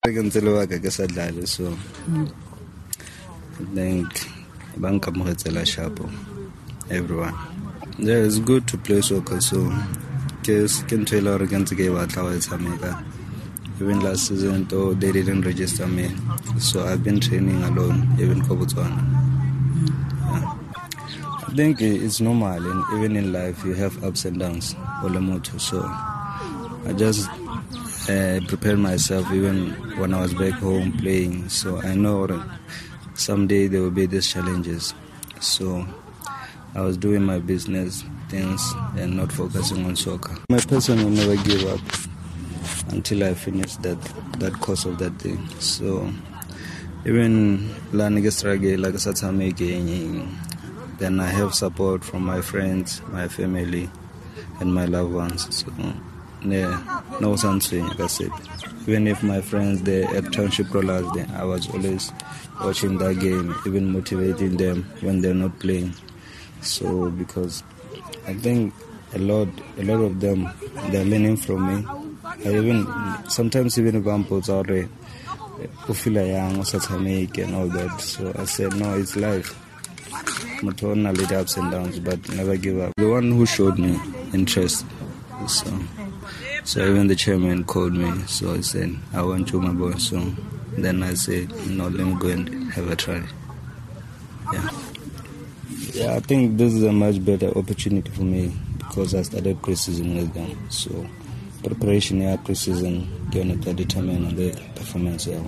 ke ntse le waka ke sa dlale so I think ba nkamogetsela shapo everyone. Yeah it's good to play soccer so ke ke ntho e le gore ke ntse ke e batla go e even last season though they didn't register me so i've been training alone even ko botswana. Yeah. i think it's normal and even in life you have ups and downs all motho so i just uh, prepared myself even when i was back home playing so i know someday there will be these challenges so i was doing my business things and not focusing on soccer my person will never give up until I finish that that course of that thing. So even then I have support from my friends, my family and my loved ones. So yeah, no something like I said. Even if my friends they at township rollers then I was always watching that game, even motivating them when they're not playing. So because I think a lot a lot of them they're learning from me. I even sometimes even examples are eh, there o feel young o sa tshameke and all that. So i said no it's life. Motho o nna le ups and downs but never give up. The one who showed me interest so so even the chairman called me so i said i want you my boy. So then i said no let me go and have a try. Yeah. Yeah i think this is a much better opportunity for me because i started pre-season with them. So preparation ya pre-season yone tla determine the performance ya